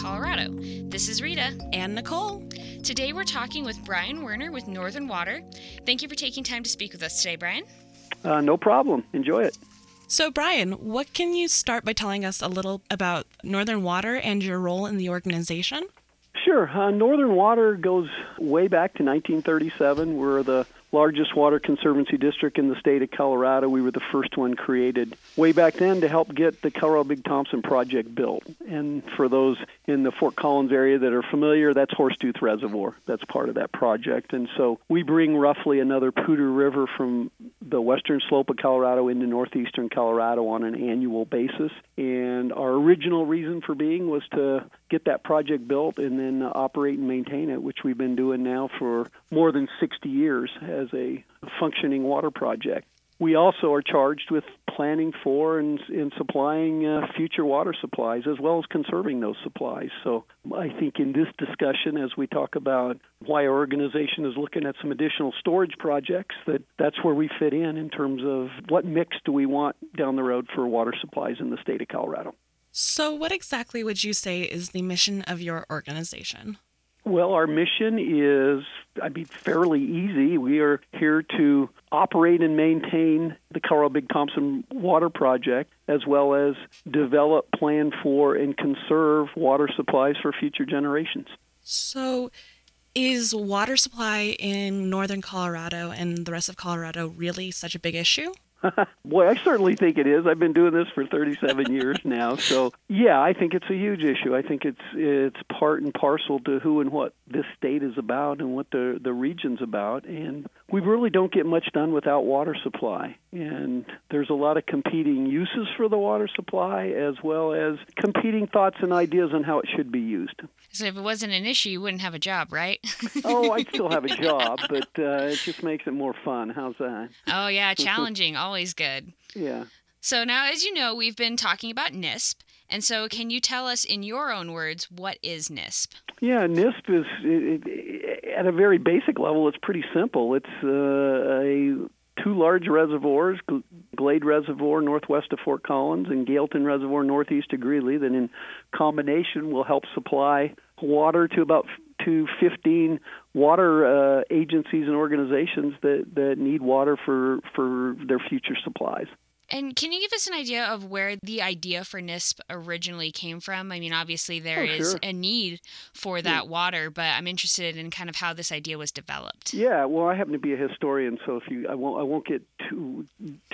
Colorado. This is Rita. And Nicole. Today we're talking with Brian Werner with Northern Water. Thank you for taking time to speak with us today, Brian. Uh, no problem. Enjoy it. So, Brian, what can you start by telling us a little about Northern Water and your role in the organization? Sure. Uh, Northern Water goes way back to 1937. We're the largest water conservancy district in the state of Colorado. We were the first one created way back then to help get the Colorado Big Thompson project built. And for those in the Fort Collins area that are familiar, that's Horsetooth Reservoir. That's part of that project. And so we bring roughly another Poudre River from the western slope of Colorado into northeastern Colorado on an annual basis. And our original reason for being was to get that project built and then operate and maintain it, which we've been doing now for more than 60 years as a functioning water project. We also are charged with planning for and, and supplying uh, future water supplies as well as conserving those supplies. So I think in this discussion, as we talk about why our organization is looking at some additional storage projects, that that's where we fit in in terms of what mix do we want down the road for water supplies in the state of Colorado. So, what exactly would you say is the mission of your organization? Well, our mission is, I mean, fairly easy. We are here to operate and maintain the Colorado Big Thompson Water Project, as well as develop, plan for, and conserve water supplies for future generations. So, is water supply in northern Colorado and the rest of Colorado really such a big issue? Boy, I certainly think it is. I've been doing this for 37 years now. So, yeah, I think it's a huge issue. I think it's it's part and parcel to who and what this state is about and what the the region's about. And we really don't get much done without water supply. And there's a lot of competing uses for the water supply as well as competing thoughts and ideas on how it should be used. So if it wasn't an issue, you wouldn't have a job, right? oh, I still have a job, but uh, it just makes it more fun. How's that? Oh yeah, challenging, always good. Yeah. So now, as you know, we've been talking about NISP. And so, can you tell us in your own words what is NISP? Yeah, NISP is it, it, at a very basic level. It's pretty simple. It's uh, a two large reservoirs, Glade Reservoir northwest of Fort Collins and Galeton Reservoir northeast of Greeley, that in combination will help supply water to about to 15 water uh, agencies and organizations that, that need water for, for their future supplies. And can you give us an idea of where the idea for NISP originally came from? I mean, obviously there oh, is sure. a need for that yeah. water, but I'm interested in kind of how this idea was developed. Yeah, well, I happen to be a historian, so if you, I won't, I won't get too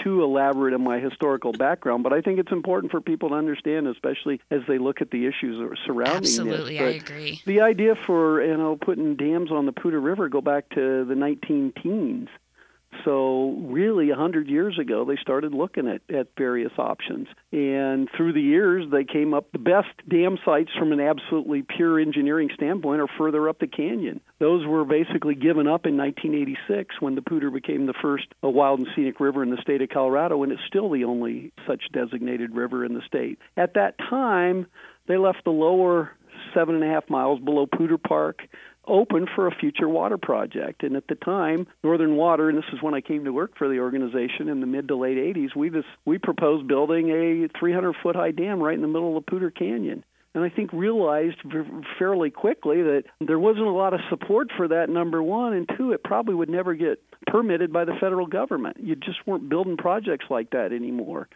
too elaborate in my historical background, but I think it's important for people to understand, especially as they look at the issues surrounding it. Absolutely, I agree. The idea for you know putting dams on the Poudre River go back to the 19 teens. So, really, a 100 years ago, they started looking at, at various options. And through the years, they came up the best dam sites from an absolutely pure engineering standpoint are further up the canyon. Those were basically given up in 1986 when the Poudre became the first wild and scenic river in the state of Colorado, and it's still the only such designated river in the state. At that time, they left the lower seven and a half miles below Poudre Park open for a future water project. And at the time, Northern Water, and this is when I came to work for the organization in the mid to late 80s, we just, we proposed building a 300 foot high dam right in the middle of Poudre Canyon. And I think realized fairly quickly that there wasn't a lot of support for that, number one. And two, it probably would never get permitted by the federal government. You just weren't building projects like that anymore.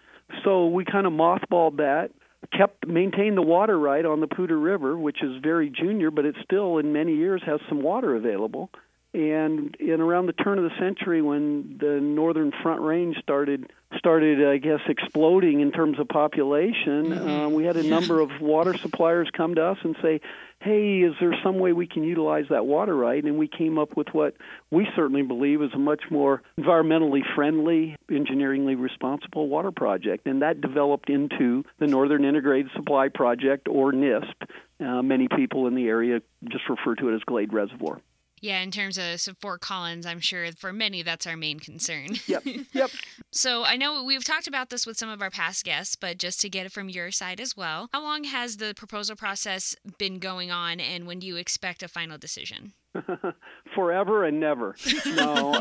So we kind of mothballed that kept maintained the water right on the Poudre River, which is very junior, but it still in many years has some water available. And in around the turn of the century, when the northern Front Range started started, I guess, exploding in terms of population, mm-hmm. uh, we had a number of water suppliers come to us and say, "Hey, is there some way we can utilize that water right?" And we came up with what we certainly believe is a much more environmentally friendly, engineeringly responsible water project, and that developed into the Northern Integrated Supply Project, or NISP. Uh, many people in the area just refer to it as Glade Reservoir. Yeah, in terms of so Fort Collins, I'm sure for many that's our main concern. Yep. Yep. so I know we've talked about this with some of our past guests, but just to get it from your side as well, how long has the proposal process been going on, and when do you expect a final decision? Forever and never. No.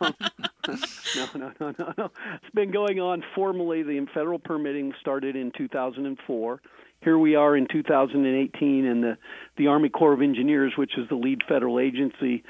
Um, no, no, no, no, no. It's been going on formally. The federal permitting started in 2004. Here we are in 2018, and the, the Army Corps of Engineers, which is the lead federal agency,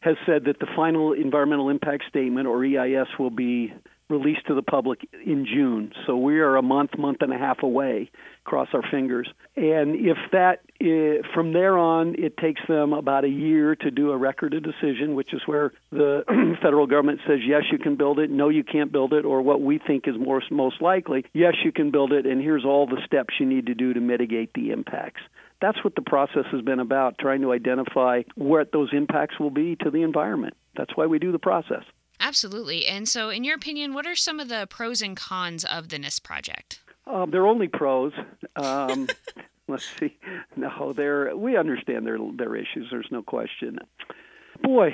has said that the final environmental impact statement, or EIS, will be released to the public in June. So we are a month, month and a half away. Cross our fingers. And if that, eh, from there on, it takes them about a year to do a record of decision, which is where the federal government says yes, you can build it, no, you can't build it, or what we think is more, most likely, yes, you can build it, and here's all the steps you need to do to mitigate the impacts that's what the process has been about, trying to identify what those impacts will be to the environment. That's why we do the process. Absolutely. And so, in your opinion, what are some of the pros and cons of the NISP project? Um, they're only pros. Um, let's see. No, they're we understand their their issues. There's no question boy,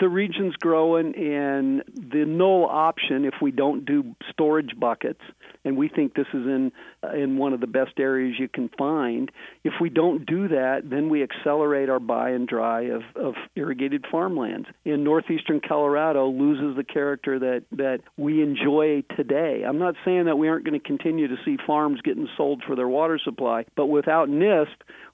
the region's growing, and the null option if we don't do storage buckets, and we think this is in uh, in one of the best areas you can find. If we don't do that, then we accelerate our buy and dry of, of irrigated farmlands. In northeastern Colorado, loses the character that that we enjoy today. I'm not saying that we aren't going to continue to see farms getting sold for their water supply, but without NISP,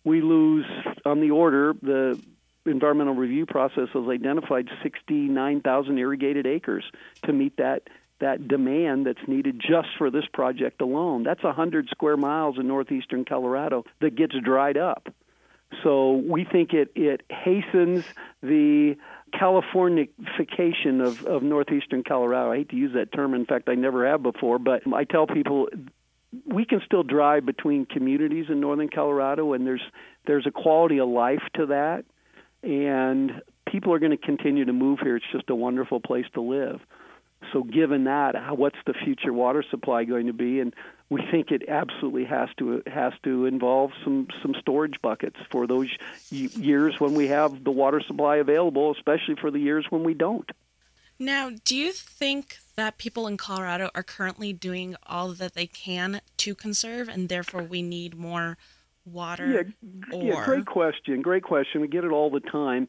we lose on the order the environmental review process has identified 69,000 irrigated acres to meet that that demand that's needed just for this project alone. That's 100 square miles in northeastern Colorado that gets dried up. So we think it, it hastens the Californification of, of northeastern Colorado. I hate to use that term. In fact, I never have before, but I tell people we can still drive between communities in northern Colorado, and there's there's a quality of life to that and people are going to continue to move here. It's just a wonderful place to live. So, given that, what's the future water supply going to be? And we think it absolutely has to has to involve some some storage buckets for those years when we have the water supply available, especially for the years when we don't. Now, do you think that people in Colorado are currently doing all that they can to conserve, and therefore we need more water? Yeah, or... yeah, great question. Great question. We get it all the time.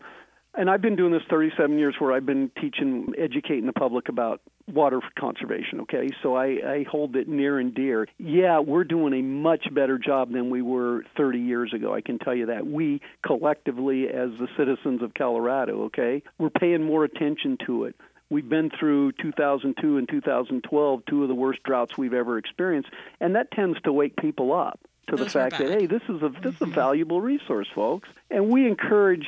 And I've been doing this 37 years where I've been teaching, educating the public about water conservation, okay? So I, I hold it near and dear. Yeah, we're doing a much better job than we were 30 years ago. I can tell you that. We collectively, as the citizens of Colorado, okay, we're paying more attention to it. We've been through 2002 and 2012, two of the worst droughts we've ever experienced, and that tends to wake people up to Those the fact that hey, this is a this is a mm-hmm. valuable resource, folks, and we encourage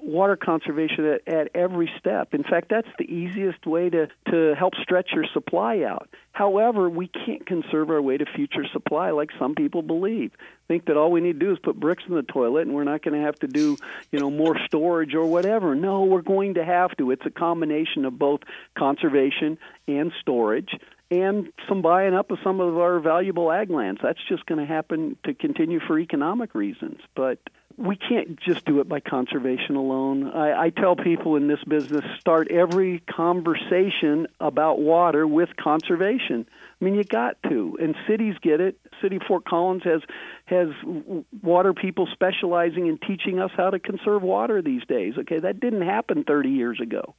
water conservation at, at every step. In fact, that's the easiest way to to help stretch your supply out. However, we can't conserve our way to future supply like some people believe. Think that all we need to do is put bricks in the toilet and we're not going to have to do, you know, more storage or whatever. No, we're going to have to. It's a combination of both conservation and storage and some buying up of some of our valuable ag lands. That's just going to happen to continue for economic reasons. But we can't just do it by conservation alone. I, I tell people in this business start every conversation about water with conservation. I mean, you got to, and cities get it. City Fort Collins has has water people specializing in teaching us how to conserve water these days. Okay, that didn't happen 30 years ago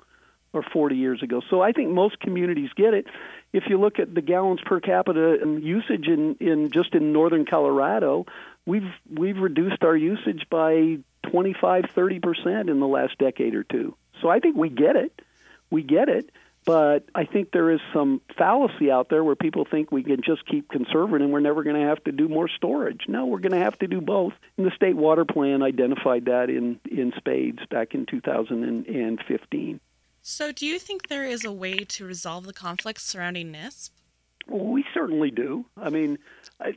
or 40 years ago. So I think most communities get it. If you look at the gallons per capita usage in, in just in northern Colorado, we've we've reduced our usage by 25 30% in the last decade or two. So I think we get it. We get it. But I think there is some fallacy out there where people think we can just keep conserving and we're never going to have to do more storage. No, we're going to have to do both. And the state water plan identified that in, in spades back in 2015. So, do you think there is a way to resolve the conflicts surrounding NISP? We certainly do. I mean,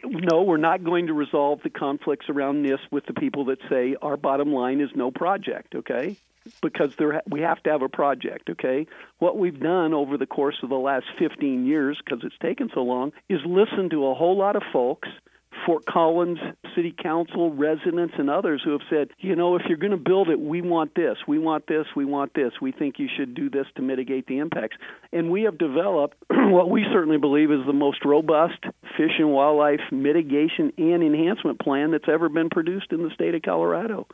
no, we're not going to resolve the conflicts around NISP with the people that say our bottom line is no project, okay? Because there, we have to have a project, okay? What we've done over the course of the last 15 years, because it's taken so long, is listen to a whole lot of folks – Fort Collins City Council residents and others who have said, you know, if you're going to build it, we want this, we want this, we want this. We think you should do this to mitigate the impacts. And we have developed what we certainly believe is the most robust fish and wildlife mitigation and enhancement plan that's ever been produced in the state of Colorado.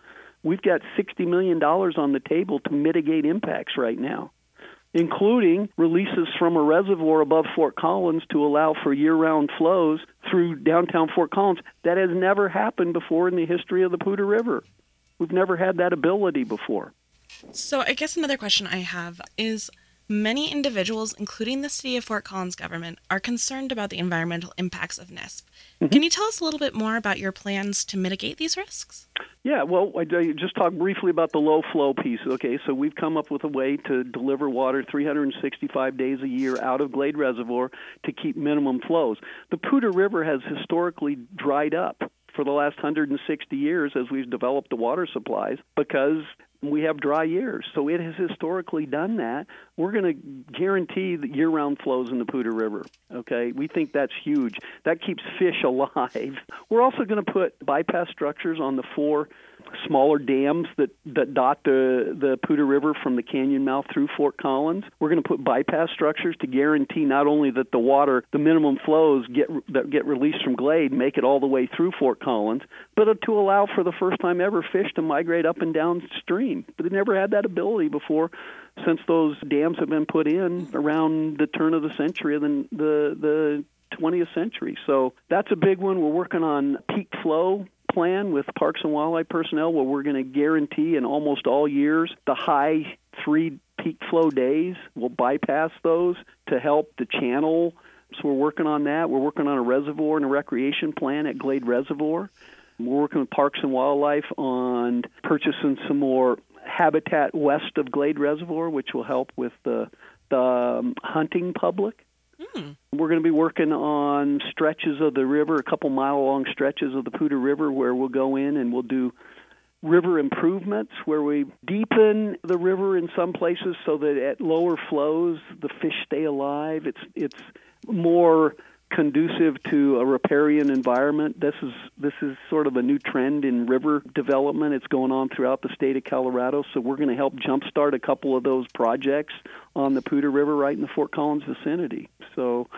We've got $60 million on the table to mitigate impacts right now. Including releases from a reservoir above Fort Collins to allow for year round flows through downtown Fort Collins. That has never happened before in the history of the Poudre River. We've never had that ability before. So, I guess another question I have is many individuals, including the city of Fort Collins government, are concerned about the environmental impacts of NISP. Mm-hmm. Can you tell us a little bit more about your plans to mitigate these risks? Yeah, well, I just talk briefly about the low flow piece. Okay, so we've come up with a way to deliver water 365 days a year out of Glade Reservoir to keep minimum flows. The Poudre River has historically dried up for the last 160 years as we've developed the water supplies because we have dry years. So it has historically done that. We're going to guarantee year round flows in the Poudre River. Okay? We think that's huge. That keeps fish alive. We're also going to put bypass structures on the four smaller dams that, that dot the, the Poudre River from the canyon mouth through Fort Collins. We're going to put bypass structures to guarantee not only that the water, the minimum flows get that get released from Glade, make it all the way through Fort Collins, but uh, to allow for the first time ever fish to migrate up and downstream. But they never had that ability before since those dams have been put in around the turn of the century of the the, the 20th century. So that's a big one. We're working on peak flow plan with Parks and Wildlife personnel where we're going to guarantee in almost all years the high three peak flow days. We'll bypass those to help the channel. So we're working on that. We're working on a reservoir and a recreation plan at Glade Reservoir. We're working with Parks and Wildlife on purchasing some more habitat west of Glade Reservoir, which will help with the the um, hunting public. Mm. We're going to be working on stretches of the river, a couple mile long stretches of the Poudre River, where we'll go in and we'll do river improvements where we deepen the river in some places so that at lower flows the fish stay alive. It's it's more conducive to a riparian environment. This is this is sort of a new trend in river development. It's going on throughout the state of Colorado. So we're going to help jumpstart a couple of those projects on the Poudre River right in the Fort Collins vicinity. So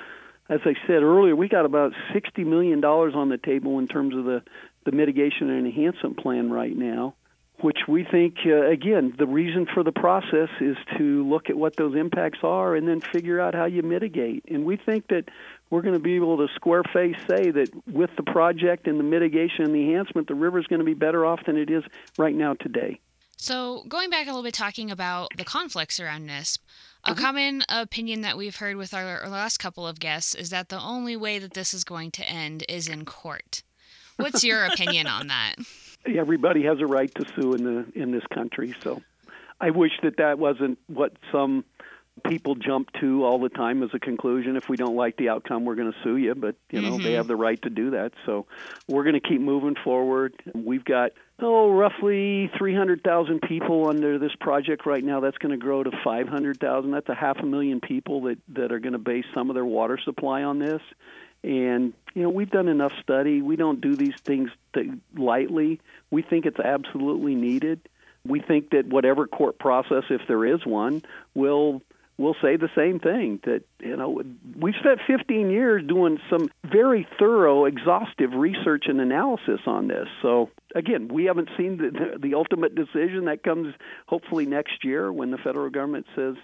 as I said earlier, we got about sixty million dollars on the table in terms of the the mitigation and enhancement plan right now which we think, uh, again, the reason for the process is to look at what those impacts are and then figure out how you mitigate. And we think that we're going to be able to square face say that with the project and the mitigation and the enhancement, the river is going to be better off than it is right now today. So, going back a little bit, talking about the conflicts around NISP, a mm-hmm. common opinion that we've heard with our, our last couple of guests is that the only way that this is going to end is in court. What's your opinion on that? Everybody has a right to sue in the in this country. So I wish that that wasn't what some people jump to all the time as a conclusion. If we don't like the outcome, we're going to sue you. But you know mm-hmm. they have the right to do that. So we're going to keep moving forward. We've got oh roughly 300,000 people under this project right now. That's going to grow to 500,000. That's a half a million people that that are going to base some of their water supply on this. And you know, we've done enough study. We don't do these things lightly. We think it's absolutely needed. We think that whatever court process, if there is one, will will say the same thing. That you know, we've spent 15 years doing some very thorough, exhaustive research and analysis on this. So again, we haven't seen the, the, ultimate decision that comes hopefully next year when the federal government says,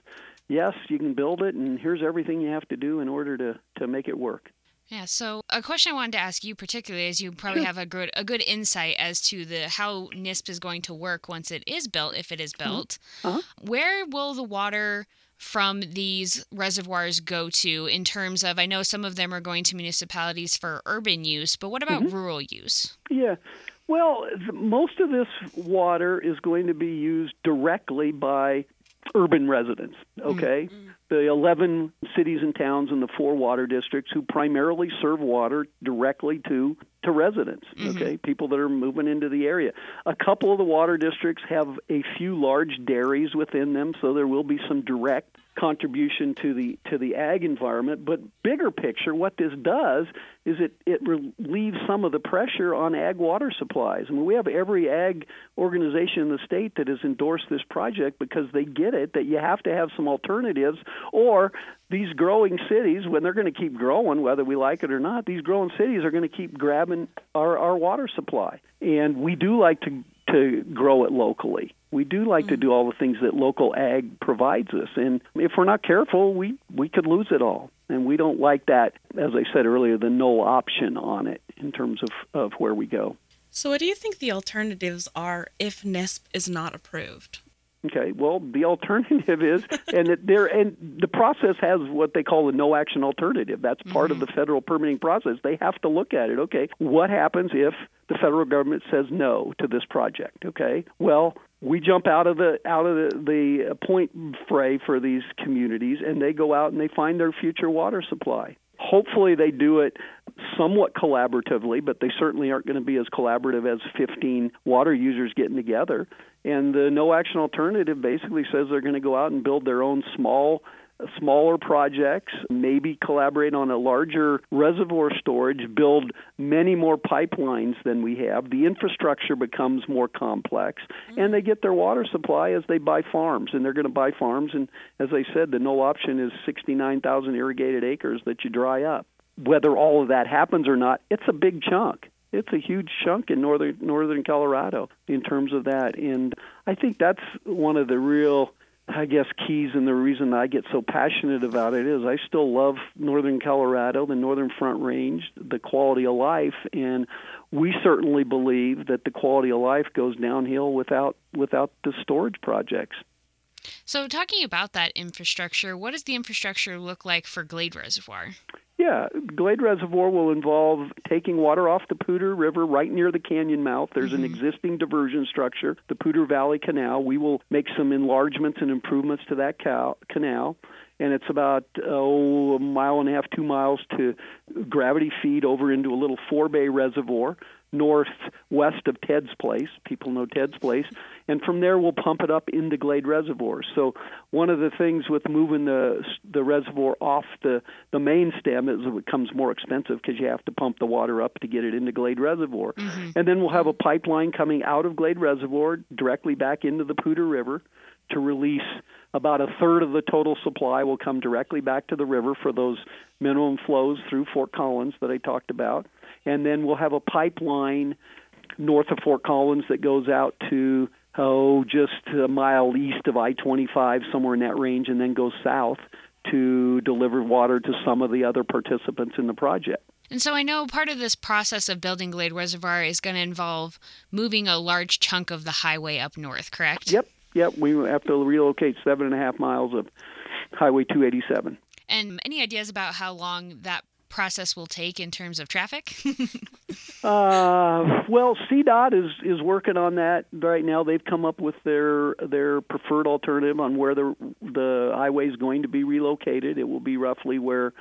yes, you can build it, and here's everything you have to do in order to to make it work. Yeah. So a question I wanted to ask you particularly is you probably have a good a good insight as to the how NISP is going to work once it is built, if it is mm-hmm. built. Uh-huh. Where will the water from these reservoirs go to in terms of I know some of them are going to municipalities for urban use, but what about mm-hmm. rural use? Yeah. Well, most of this water is going to be used directly by urban residents, okay? Mm-hmm the 11 cities and towns in the four water districts who primarily serve water directly to to residents mm-hmm. okay people that are moving into the area a couple of the water districts have a few large dairies within them so there will be some direct contribution to the to the ag environment. But bigger picture, what this does is it it relieves some of the pressure on ag water supplies. I mean, we have every ag organization in the state that has endorsed this project because they get it that you have to have some alternatives, or these growing cities, when they're going to keep growing, whether we like it or not, these growing cities are going to keep grabbing our our water supply. And we do like to to grow it locally. We do like mm. to do all the things that local ag provides us, and if we're not careful, we we could lose it all. And we don't like that, as I said earlier, the no option on it in terms of, of where we go. So, what do you think the alternatives are if NISP is not approved? Okay, well, the alternative is, and it, there, and the process has what they call a no action alternative. That's part mm-hmm. of the federal permitting process. They have to look at it. Okay, what happens if the federal government says no to this project? Okay, well, we jump out of the out of the, the point fray for these communities, and they go out and they find their future water supply. Hopefully, they do it somewhat collaboratively, but they certainly aren't going to be as collaborative as 15 water users getting together. And the no action alternative basically says they're going to go out and build their own small smaller projects, maybe collaborate on a larger reservoir storage, build many more pipelines than we have. The infrastructure becomes more complex, mm-hmm. and they get their water supply as they buy farms, and they're going to buy farms. And as I said, the no option is 69,000 irrigated acres that you dry up. Whether all of that happens or not, it's a big chunk it's a huge chunk in northern northern Colorado in terms of that and I think that's one of the real I guess keys and the reason I get so passionate about it is I still love northern Colorado, the northern front range, the quality of life and we certainly believe that the quality of life goes downhill without without the storage projects. So talking about that infrastructure, what does the infrastructure look like for Glade Reservoir? Yeah, Glade Reservoir will involve taking water off the Poudre River right near the canyon mouth. There's mm-hmm. an existing diversion structure, the Poudre Valley Canal. We will make some enlargements and improvements to that cal- canal and it's about oh a mile and a half, two miles to gravity feed over into a little forebay reservoir northwest of Ted's Place. People know Ted's Place, and from there we'll pump it up into Glade Reservoir. So one of the things with moving the the reservoir off the the main stem is it becomes more expensive because you have to pump the water up to get it into Glade Reservoir, mm-hmm. and then we'll have a pipeline coming out of Glade Reservoir directly back into the Poudre River to release about a third of the total supply will come directly back to the river for those minimum flows through Fort Collins that I talked about and then we'll have a pipeline north of Fort Collins that goes out to oh just a mile east of I-25 somewhere in that range and then goes south to deliver water to some of the other participants in the project. And so I know part of this process of building Glade Reservoir is going to involve moving a large chunk of the highway up north, correct? Yep, yep. We have to relocate seven and a half miles of Highway 287. And any ideas about how long that process will take in terms of traffic? uh, well, CDOT is is working on that right now. They've come up with their their preferred alternative on where the the highway is going to be relocated. It will be roughly where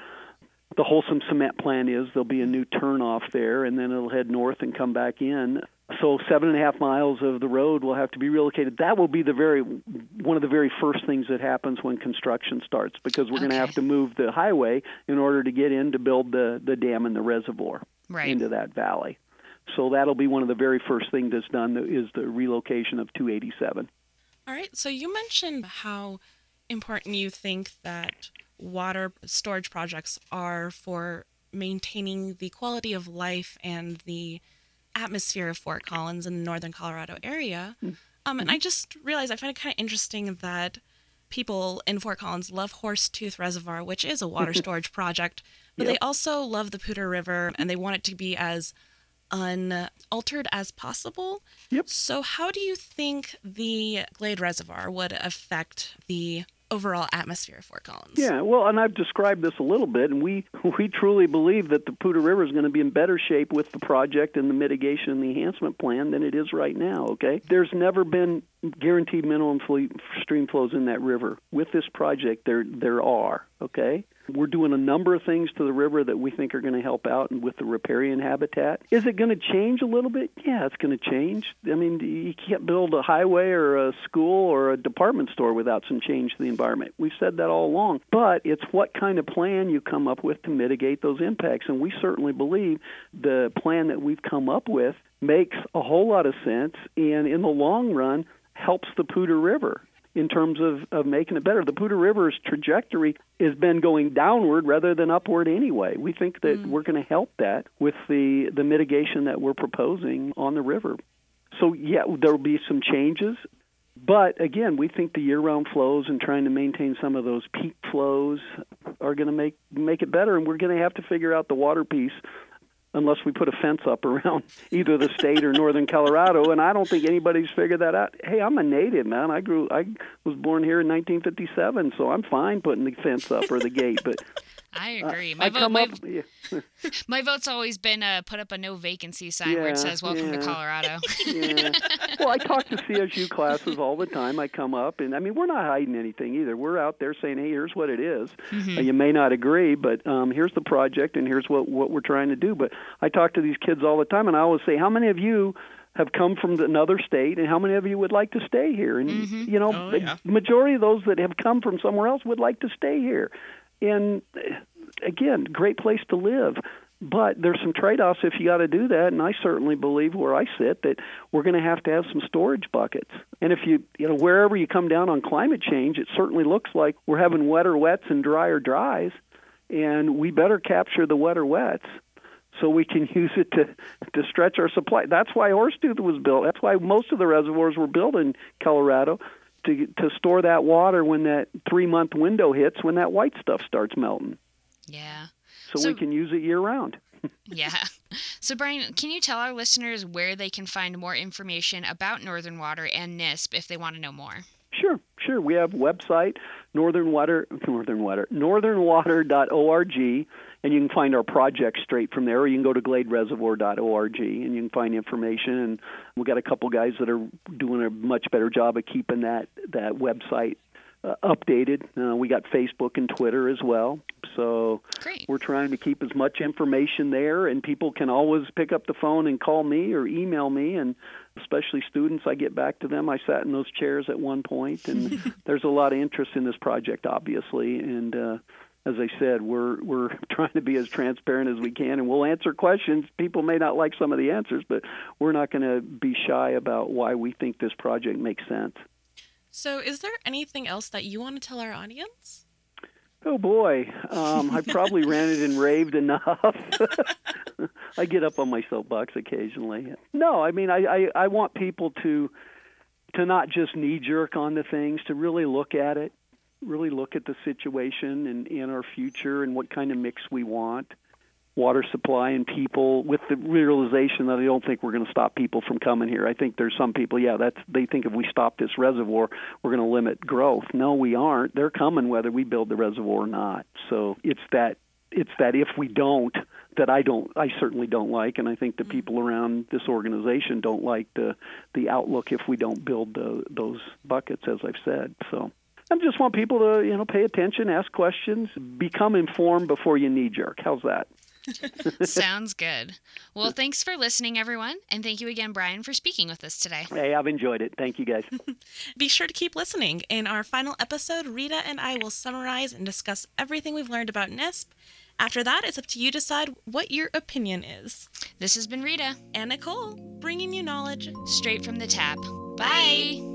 the Holcim Cement plant is. There'll be a new turnoff there, and then it'll head north and come back in so seven and a half miles of the road will have to be relocated. That will be the very one of the very first things that happens when construction starts because we're okay. going to have to move the highway in order to get in to build the the dam and the reservoir right. into that valley. So that'll be one of the very first things that's done is the relocation of 287. All right. So you mentioned how important you think that water storage projects are for maintaining the quality of life and the atmosphere of Fort Collins in the northern Colorado area. Mm-hmm. Um, and I just realized I find it kind of interesting that people in Fort Collins love Horsetooth Reservoir, which is a water storage project, but yep. they also love the Poudre River and they want it to be as unaltered as possible. Yep. So, how do you think the Glade Reservoir would affect the overall atmosphere of Fort Collins. Yeah, well, and I've described this a little bit, and we we truly believe that the Poudre River is going to be in better shape with the project and the mitigation and the enhancement plan than it is right now. Okay, there's never been guaranteed minimum stream flows in that river. With this project, there there are. Okay, we're doing a number of things to the river that we think are going to help out with the riparian habitat. Is it going to change a little bit? Yeah, it's going to change. I mean, you can't build a highway or a school or a department store without some change to the environment. We've said that all along. But it's what kind of plan you come up with to mitigate those impacts. And we certainly believe the plan that we've come up with makes a whole lot of sense and in the long run helps the Poudre River in terms of, of making it better. The Poudre River's trajectory has been going downward rather than upward anyway. We think that mm. we're going to help that with the, the mitigation that we're proposing on the river. so yeah, there will be some changes. But again, we think the year-round flows and trying to maintain some of those peak flows are going to make make it better, and we're going to have to figure out the water piece unless we put a fence up around either the state or northern Colorado. And I don't think anybody's figured that out. Hey, I'm a native, man. I grew, I was born here in 1957, so I'm fine putting the fence up or the gate. But I agree. My, I vote, my, up, yeah. my, vote's always been uh, put up a no vacancy sign yeah, where it says "Welcome yeah. to Colorado." yeah. Well, I talk to CSU classes all the time. I come up, and I mean, we're not hiding anything either. We're out there saying, "Hey, here's what it is. Mm-hmm. Uh, you may not agree, but um, here's the project, and here's what what we're trying to do." But I talk to these kids all the time, and I always say, "How many of you?" have come from another state and how many of you would like to stay here and mm-hmm. you know oh, yeah. the majority of those that have come from somewhere else would like to stay here and again, great place to live. But there's some trade-offs if you got to do that, and I certainly believe where I sit that we're going to have to have some storage buckets. And if you, you know, wherever you come down on climate change, it certainly looks like we're having wetter wets and drier dries, and we better capture the wetter wets so we can use it to to stretch our supply. That's why Horsetooth was built. That's why most of the reservoirs were built in Colorado to to store that water when that three month window hits when that white stuff starts melting. Yeah. So, so we can use it year round. yeah. So, Brian, can you tell our listeners where they can find more information about Northern Water and NISP if they want to know more? Sure, sure. We have website, Northern Water, Northern Water, northernwater.org, and you can find our project straight from there. Or you can go to gladereservoir.org, and you can find information. And we've got a couple guys that are doing a much better job of keeping that that website uh, updated. Uh, we got Facebook and Twitter as well. So Great. we're trying to keep as much information there, and people can always pick up the phone and call me or email me. And especially students, I get back to them. I sat in those chairs at one point, and there's a lot of interest in this project, obviously. And uh, as I said, we're we're trying to be as transparent as we can, and we'll answer questions. People may not like some of the answers, but we're not going to be shy about why we think this project makes sense. So, is there anything else that you want to tell our audience? Oh boy, um, I probably ranted and raved enough. I get up on my soapbox occasionally. No, I mean, I, I, I want people to to not just knee jerk on the things, to really look at it, really look at the situation and in our future and what kind of mix we want water supply and people with the realization that I don't think we're going to stop people from coming here. I think there's some people, yeah, that's they think if we stop this reservoir, we're going to limit growth. No, we aren't. They're coming whether we build the reservoir or not. So it's that it's that if we don't that I don't I certainly don't like and I think the mm-hmm. people around this organization don't like the the outlook if we don't build the, those buckets as I've said. So I just want people to, you know, pay attention, ask questions, become informed before you knee jerk. How's that? Sounds good. Well, thanks for listening, everyone. And thank you again, Brian, for speaking with us today. Hey, I've enjoyed it. Thank you, guys. Be sure to keep listening. In our final episode, Rita and I will summarize and discuss everything we've learned about NISP. After that, it's up to you to decide what your opinion is. This has been Rita and Nicole, bringing you knowledge straight from the tap. Bye. Bye.